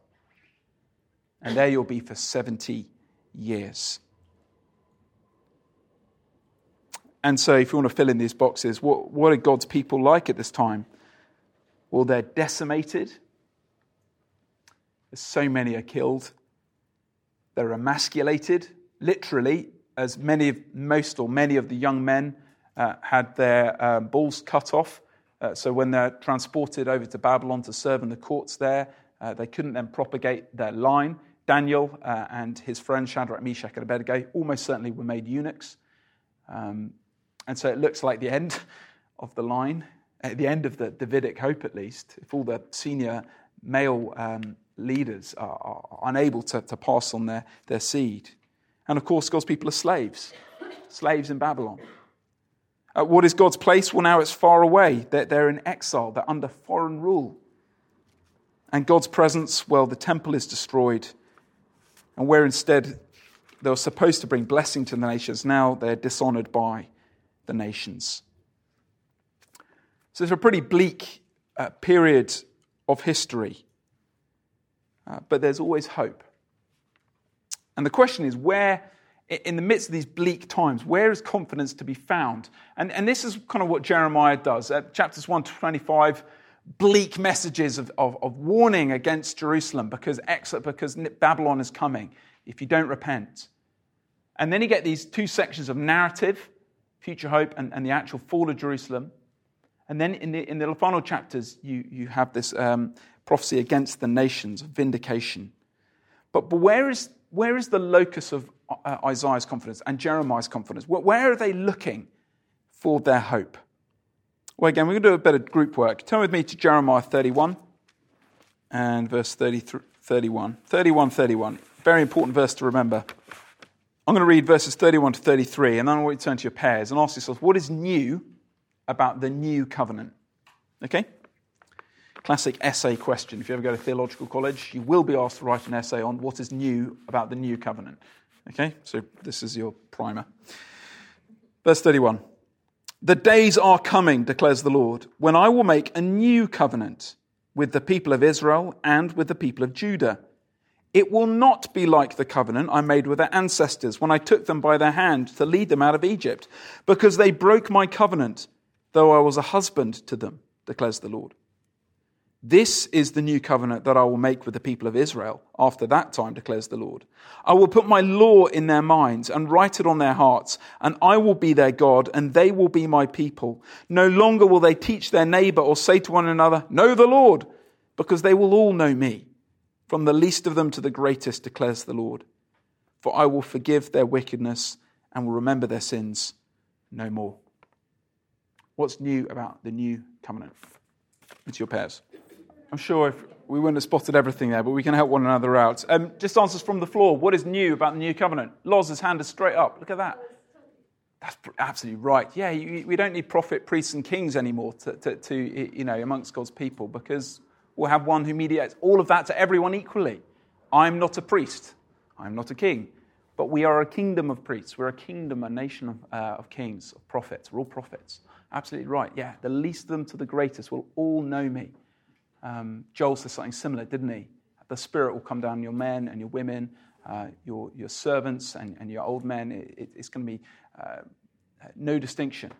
And there you'll be for 70 years. And so, if you want to fill in these boxes, what, what are God's people like at this time? Well, they're decimated. So many are killed. They're emasculated, literally, as many, most or many of the young men uh, had their um, balls cut off uh, so when they're transported over to Babylon to serve in the courts there, uh, they couldn't then propagate their line. Daniel uh, and his friend Shadrach, Meshach, and Abednego almost certainly were made eunuchs. Um, and so it looks like the end [LAUGHS] of the line, at the end of the Davidic hope at least, if all the senior male um, leaders are, are unable to, to pass on their, their seed. And of course, God's people are slaves, slaves in Babylon. What is God's place? Well, now it's far away. They're, they're in exile, they're under foreign rule. And God's presence, well, the temple is destroyed. And where instead they were supposed to bring blessing to the nations, now they're dishonored by the nations. So it's a pretty bleak uh, period of history. Uh, but there's always hope. And the question is where in the midst of these bleak times, where is confidence to be found? And, and this is kind of what Jeremiah does. At chapters 1 to 25, bleak messages of, of, of warning against Jerusalem because, exit, because Babylon is coming if you don't repent. And then you get these two sections of narrative, future hope, and, and the actual fall of Jerusalem. And then in the, in the final chapters, you, you have this um, prophecy against the nations, of vindication. But, but where, is, where is the locus of Uh, Isaiah's confidence and Jeremiah's confidence? Where are they looking for their hope? Well, again, we're going to do a bit of group work. Turn with me to Jeremiah 31 and verse 31. 31, 31. Very important verse to remember. I'm going to read verses 31 to 33, and then I want you to turn to your pairs and ask yourself, what is new about the new covenant? Okay? Classic essay question. If you ever go to theological college, you will be asked to write an essay on what is new about the new covenant. Okay? So this is your primer. Verse 31. The days are coming, declares the Lord, when I will make a new covenant with the people of Israel and with the people of Judah. It will not be like the covenant I made with their ancestors when I took them by their hand to lead them out of Egypt, because they broke my covenant, though I was a husband to them, declares the Lord. This is the new covenant that I will make with the people of Israel after that time, declares the Lord. I will put my law in their minds and write it on their hearts, and I will be their God, and they will be my people. No longer will they teach their neighbor or say to one another, Know the Lord, because they will all know me, from the least of them to the greatest, declares the Lord. For I will forgive their wickedness and will remember their sins no more. What's new about the new covenant? It's your pairs. I'm sure if we wouldn't have spotted everything there, but we can help one another out. Um, just answers from the floor. What is new about the new covenant? Loz's hand is straight up. Look at that. That's absolutely right. Yeah, we don't need prophet, priests, and kings anymore to, to, to, you know, amongst God's people because we'll have one who mediates all of that to everyone equally. I'm not a priest. I'm not a king. But we are a kingdom of priests. We're a kingdom, a nation of, uh, of kings, of prophets. We're all prophets. Absolutely right. Yeah, the least of them to the greatest will all know me. Um, Joel said something similar, didn't he? The Spirit will come down on your men and your women, uh, your, your servants and, and your old men. It, it, it's going to be uh, no distinction.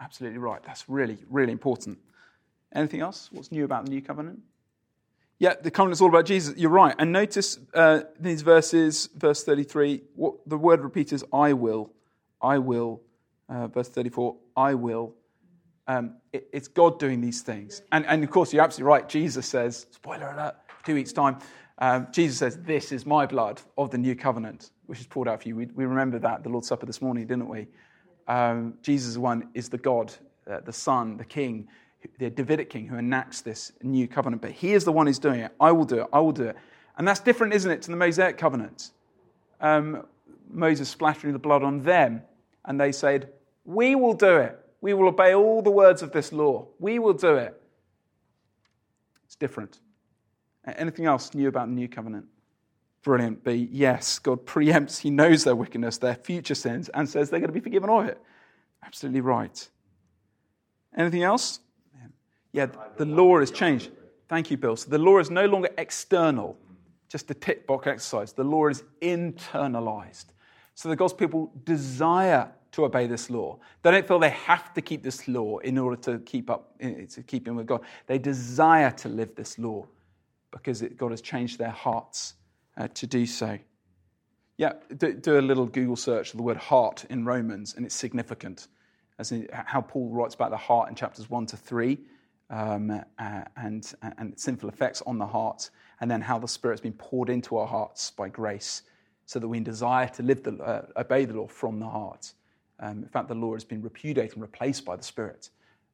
Absolutely right. That's really, really important. Anything else? What's new about the new covenant? Yeah, the covenant is all about Jesus. You're right. And notice uh, these verses, verse 33, what the word repeated is I will, I will. Uh, verse 34, I will. Um, it, it's God doing these things. And, and of course, you're absolutely right. Jesus says, spoiler alert, two weeks' time, um, Jesus says, This is my blood of the new covenant, which is poured out for you. We, we remember that the Lord's Supper this morning, didn't we? Um, Jesus, one, is the God, uh, the Son, the King, the Davidic King who enacts this new covenant. But He is the one who's doing it. I will do it. I will do it. And that's different, isn't it, to the Mosaic covenant? Um, Moses splattering the blood on them, and they said, We will do it. We will obey all the words of this law. We will do it. It's different. Anything else new about the new covenant? Brilliant. B. Yes, God preempts, He knows their wickedness, their future sins, and says they're going to be forgiven of it. Absolutely right. Anything else? Yeah, the law has changed. Thank you, Bill. So the law is no longer external, just a tick box exercise. The law is internalized. So the God's people desire to obey this law. They don't feel they have to keep this law in order to keep up to keep in with God. They desire to live this law because it, God has changed their hearts uh, to do so. Yeah, do, do, a little Google search of the word heart in Romans, and it's significant. As in how Paul writes about the heart in chapters 1 to 3, um, uh, and, and sinful effects on the heart, and then how the Spirit's been poured into our hearts by grace, so that we desire to live the, uh, obey the law from the heart. Um, in fact, the law has been repudiated and replaced by the Spirit.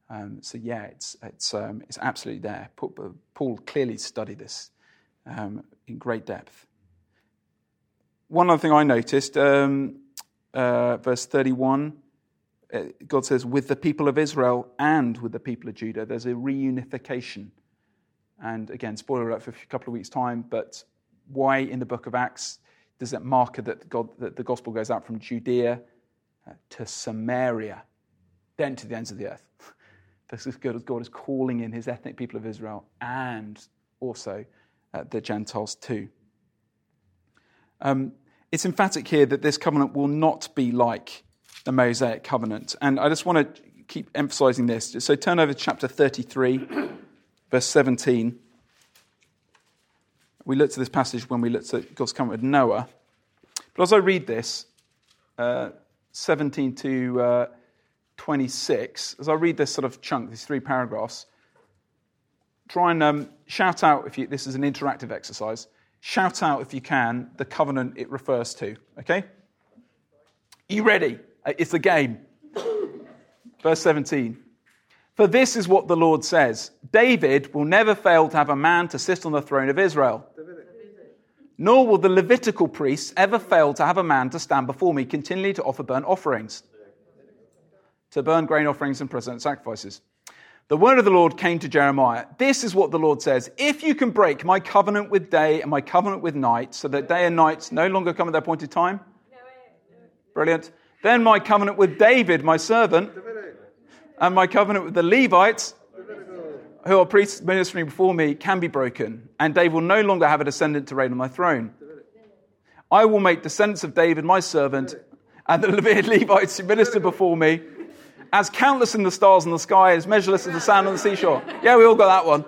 Um, so, yeah, it's, it's, um, it's absolutely there. Paul clearly studied this um, in great depth. One other thing I noticed, um, uh, verse 31, uh, God says, with the people of Israel and with the people of Judah, there's a reunification. And again, spoiler alert for a couple of weeks' time, but why in the book of Acts does that marker that, God, that the gospel goes out from Judea to Samaria, then to the ends of the earth. [LAUGHS] This Because God is calling in his ethnic people of Israel and also uh, the Gentiles too. Um, it's emphatic here that this covenant will not be like the Mosaic covenant. And I just want to keep emphasizing this. So turn over to chapter 33, [CLEARS THROAT] verse 17. We looked at this passage when we looked at God's covenant with Noah. But as I read this, uh, 17 to uh, 26, as I read this sort of chunk, these three paragraphs, try and um, shout out if you, this is an interactive exercise, shout out if you can the covenant it refers to, okay? You ready? Uh, it's a game. Verse 17. For this is what the Lord says David will never fail to have a man to sit on the throne of Israel. Nor will the Levitical priests ever fail to have a man to stand before me continually to offer burnt offerings, to burn grain offerings and present sacrifices. The word of the Lord came to Jeremiah. This is what the Lord says If you can break my covenant with day and my covenant with night, so that day and night no longer come at their appointed time, brilliant, then my covenant with David, my servant, and my covenant with the Levites, who are priests ministering before me, can be broken, and David will no longer have a descendant to reign on my throne. I will make descendants of David my servant, and the [LAUGHS] Levites who minister before me, as countless in the stars in the sky, as measureless as the sand on the seashore. Yeah, we all got that one.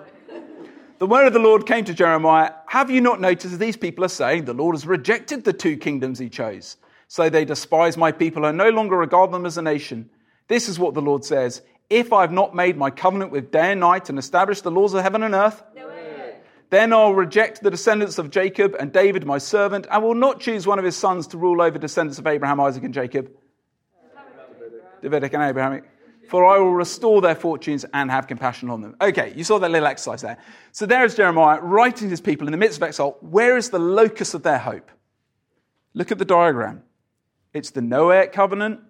The word of the Lord came to Jeremiah Have you not noticed that these people are saying, The Lord has rejected the two kingdoms he chose? So they despise my people and no longer regard them as a nation. This is what the Lord says If I have not made my covenant with day and night and established the laws of heaven and earth, then I'll reject the descendants of Jacob and David, my servant, and will not choose one of his sons to rule over descendants of Abraham, Isaac, and Jacob. Davidic and Abrahamic. For I will restore their fortunes and have compassion on them. Okay, you saw that little exercise there. So there is Jeremiah writing to his people in the midst of exile. Where is the locus of their hope? Look at the diagram. It's the Noahic covenant,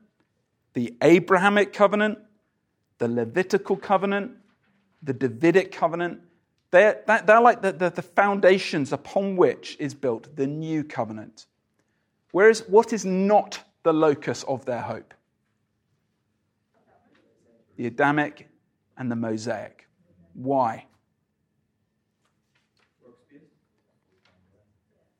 the Abrahamic covenant, the Levitical covenant, the Davidic covenant. They're, they're like the, the, the foundations upon which is built the new covenant. Whereas, what is not the locus of their hope? the Adamic, and the Mosaic. Why?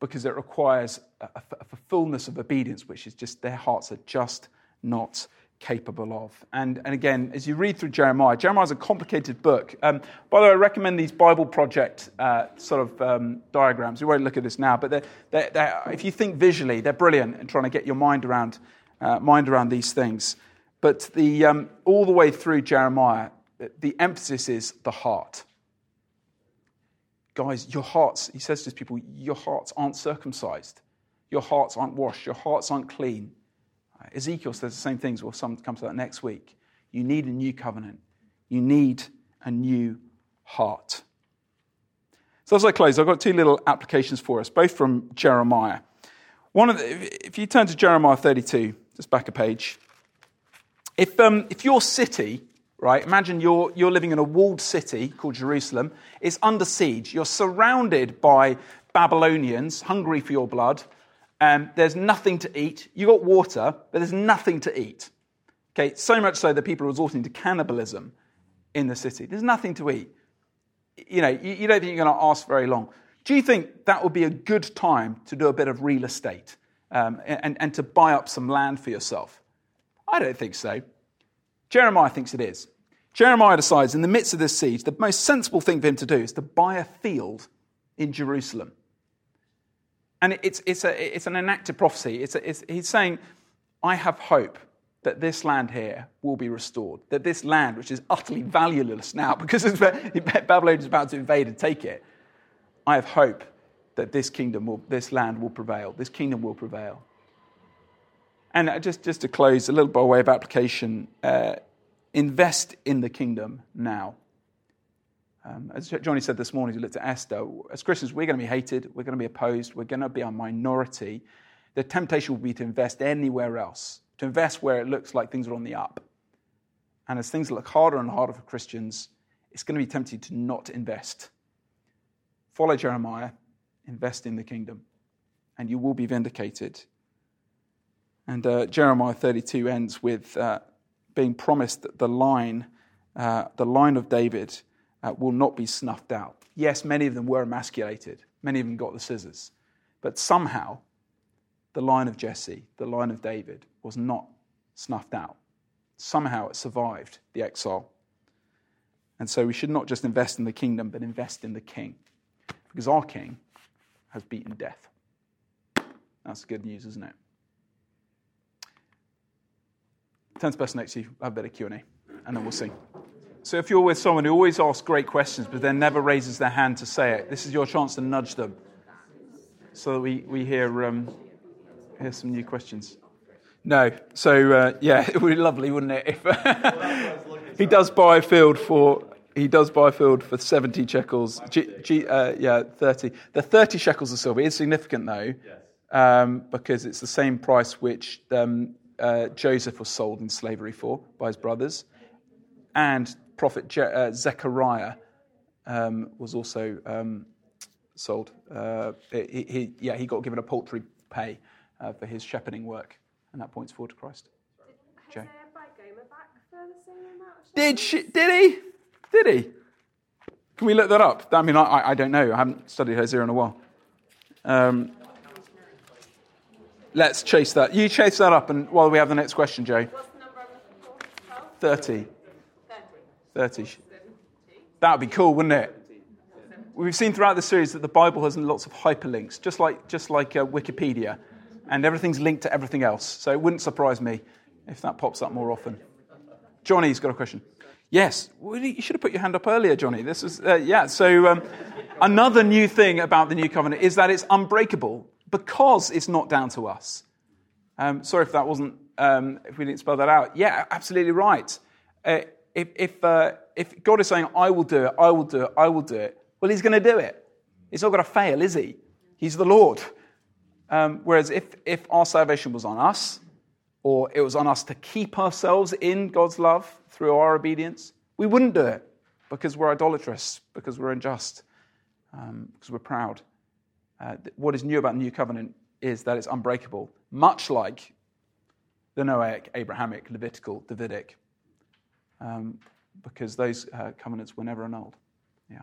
Because it requires a, a, fullness of obedience, which is just their hearts are just not capable of. And, and again, as you read through Jeremiah, Jeremiah is a complicated book. Um, by the way, I recommend these Bible Project uh, sort of um, diagrams. We won't look at this now, but they're, they're, they're, if you think visually, they're brilliant in trying to get your mind around, uh, mind around these things. But the, um, all the way through Jeremiah, the emphasis is the heart. Guys, your hearts, he says to his people, your hearts aren't circumcised. Your hearts aren't washed. Your hearts aren't clean. Ezekiel says the same things. We'll come to that next week. You need a new covenant. You need a new heart. So as I close, I've got two little applications for us, both from Jeremiah. One of the, if you turn to Jeremiah 32, just back a page. If, um, if your city, right, imagine you're, you're living in a walled city called Jerusalem, is under siege. You're surrounded by Babylonians hungry for your blood. Um, there's nothing to eat. You've got water, but there's nothing to eat. Okay, so much so that people are resorting to cannibalism in the city. There's nothing to eat. You know, you, you don't think you're going to ask very long. Do you think that would be a good time to do a bit of real estate um, and, and to buy up some land for yourself? I don't think so. Jeremiah thinks it is. Jeremiah decides in the midst of this siege, the most sensible thing for him to do is to buy a field in Jerusalem. And it's, it's, a, it's an enacted prophecy. It's a, it's, he's saying, I have hope that this land here will be restored. That this land, which is utterly valueless now [LAUGHS] because Babylon is about to invade and take it, I have hope that this kingdom will, this land will prevail. This kingdom will prevail. And just, just to close, a little by way of application, uh, invest in the kingdom now. Um, as Johnny said this morning, as he looked at Esther. As Christians, we're going to be hated, we're going to be opposed, we're going to be a minority. The temptation will be to invest anywhere else, to invest where it looks like things are on the up. And as things look harder and harder for Christians, it's going to be tempting to not invest. Follow Jeremiah, invest in the kingdom, and you will be vindicated. And uh, Jeremiah 32 ends with uh, being promised that the line, uh, the line of David, uh, will not be snuffed out. Yes, many of them were emasculated, many of them got the scissors. But somehow, the line of Jesse, the line of David, was not snuffed out. Somehow it survived the exile. And so we should not just invest in the kingdom, but invest in the king. Because our king has beaten death. That's good news, isn't it? Turn to the person next to you, have a bit of Q&A, and then we'll sing. So if you're with someone who always asks great questions but then never raises their hand to say it, this is your chance to nudge them so that we, we hear, um, hear some new questions. No. So, uh, yeah, [LAUGHS] it would be lovely, wouldn't it, if [LAUGHS] he does buy a field for He does buy a field for 70 shekels. G, G, uh, yeah, 30. The 30 shekels of silver is significant, though, um, because it's the same price which um, uh, Joseph was sold in slavery for by his brothers. And prophet Je- uh, Zechariah um, was also um, sold. Uh, he, he, yeah, he got given a paltry pay uh, for his shepherding work, and that points forward to Christ. Did Hosea buy Gomer back for the same amount Did she? Did he? Did he? Can we look that up? I mean, I, I don't know. I haven't studied Hosea in a while. Um, let's chase that. You chase that up, and while we have the next question, Joe. What's the number I'm looking for? 12? 30. 30. 30. That would be cool, wouldn't it? We've seen throughout the series that the Bible has lots of hyperlinks, just like, just like uh, Wikipedia, and everything's linked to everything else. So it wouldn't surprise me if that pops up more often. Johnny's got a question. Yes, you should have put your hand up earlier, Johnny. This is uh, yeah. So um, another new thing about the new covenant is that it's unbreakable because it's not down to us. Um, sorry if that wasn't um, if we didn't spell that out. Yeah, absolutely right. Uh, if if, uh, if God is saying, "I will do it, I will do it, I will do it," well, He's going to do it. He's not going to fail, is He? He's the Lord. Um, whereas if if our salvation was on us, or it was on us to keep ourselves in God's love through our obedience, we wouldn't do it because we're idolatrous, because we're unjust, um, because we're proud. Uh, what is new about the new covenant is that it's unbreakable, much like the Noahic, Abrahamic, Levitical, Davidic, um, because those uh, covenants were never annulled. Yeah.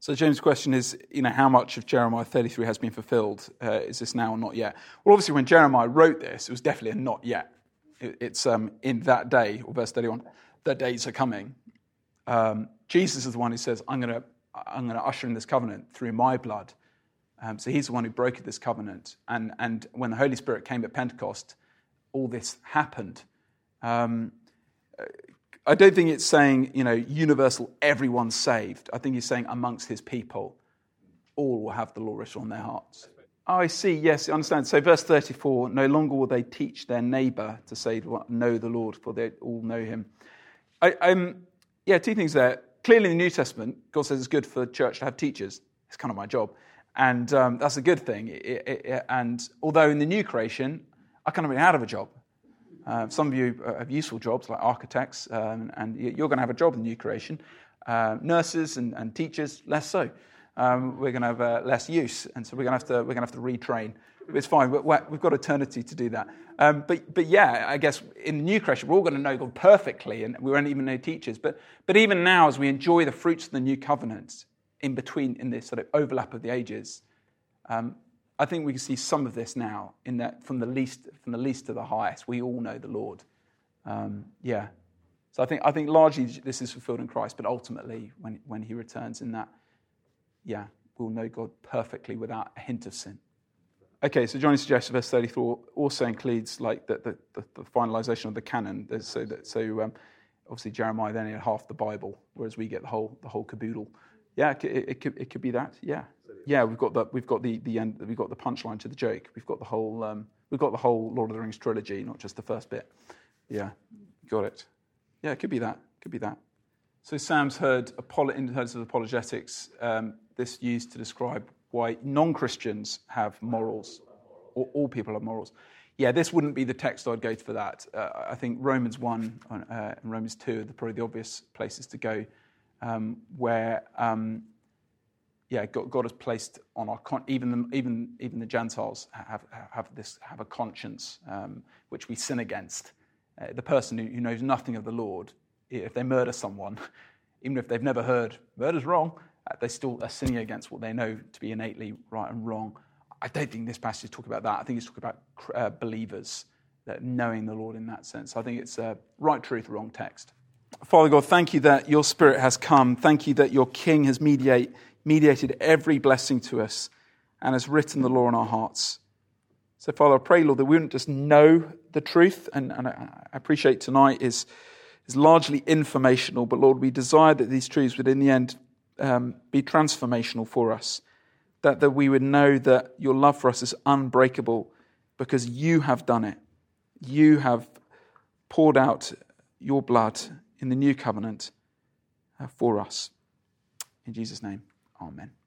So James' question is, you know, how much of Jeremiah 33 has been fulfilled? Uh, is this now or not yet? Well, obviously, when Jeremiah wrote this, it was definitely a not yet. It, it's um, in that day, or verse 31, the days are coming. Um, Jesus is the one who says, I'm going to I'm to usher in this covenant through my blood. Um, so he's the one who broke this covenant. And, and when the Holy Spirit came at Pentecost, all this happened. Um, I don't think it's saying, you know, universal, everyone's saved. I think he's saying amongst his people, all will have the law written on their hearts. Oh, I see. Yes, I understand. So, verse 34 no longer will they teach their neighbor to say, Know the Lord, for they all know him. I, um, yeah, two things there. Clearly, in the New Testament, God says it's good for the church to have teachers. It's kind of my job. And um, that's a good thing. It, it, it, and although in the new creation, I kind of been out of a job. Uh, some of you have useful jobs like architects, um, and you're going to have a job in the new creation. Uh, nurses and, and, teachers, less so. Um, we're going to have uh, less use, and so we're going to have to we're going to have to retrain. It's fine. We've got eternity to do that. Um, but but yeah, I guess in the new creation, we're all going to know God perfectly, and we won't even know teachers. But but even now, as we enjoy the fruits of the new covenant in between in this sort of overlap of the ages, um, I think we can see some of this now in that from the least from the least to the highest, we all know the Lord. Um, yeah. So I think I think largely this is fulfilled in Christ, but ultimately when when He returns in that, yeah, we'll know God perfectly without a hint of sin. Okay, so Johnny suggests verse 34 also includes like the, the, the, the finalization of the canon. So that so um, obviously Jeremiah then had half the Bible, whereas we get the whole the whole caboodle. Yeah, it, it, it, could, it could be that. Yeah, yeah. We've got the we've got the, the end. We've got the punchline to the joke. We've got the whole um, we've got the whole Lord of the Rings trilogy, not just the first bit. Yeah, got it. Yeah, it could be that. Could be that. So Sam's heard in terms of apologetics, um, this used to describe why non-Christians have morals, or all people have morals. Yeah, this wouldn't be the text I'd go to for that. Uh, I think Romans one uh, and Romans two are probably the obvious places to go um, where um, yeah, God, God, has placed on our con- even the, even even the Gentiles have have this have a conscience um, which we sin against. Uh, the person who, who, knows nothing of the Lord, if they murder someone, [LAUGHS] even if they've never heard murder's wrong, uh, they still are sinning against what they know to be innately right and wrong. I don't think this passage is talking about that. I think it's talking about uh, believers that knowing the Lord in that sense. I think it's a right truth, wrong text. Father God, thank you that your Spirit has come. Thank you that your King has mediate, mediated every blessing to us and has written the law in our hearts. So, Father, I pray, Lord, that we wouldn't just know the truth, and, and I appreciate tonight is, is largely informational, but Lord, we desire that these truths would in the end um, be transformational for us. That, that we would know that your love for us is unbreakable because you have done it. You have poured out your blood in the new covenant. uh, for us. In Jesus' name, amen.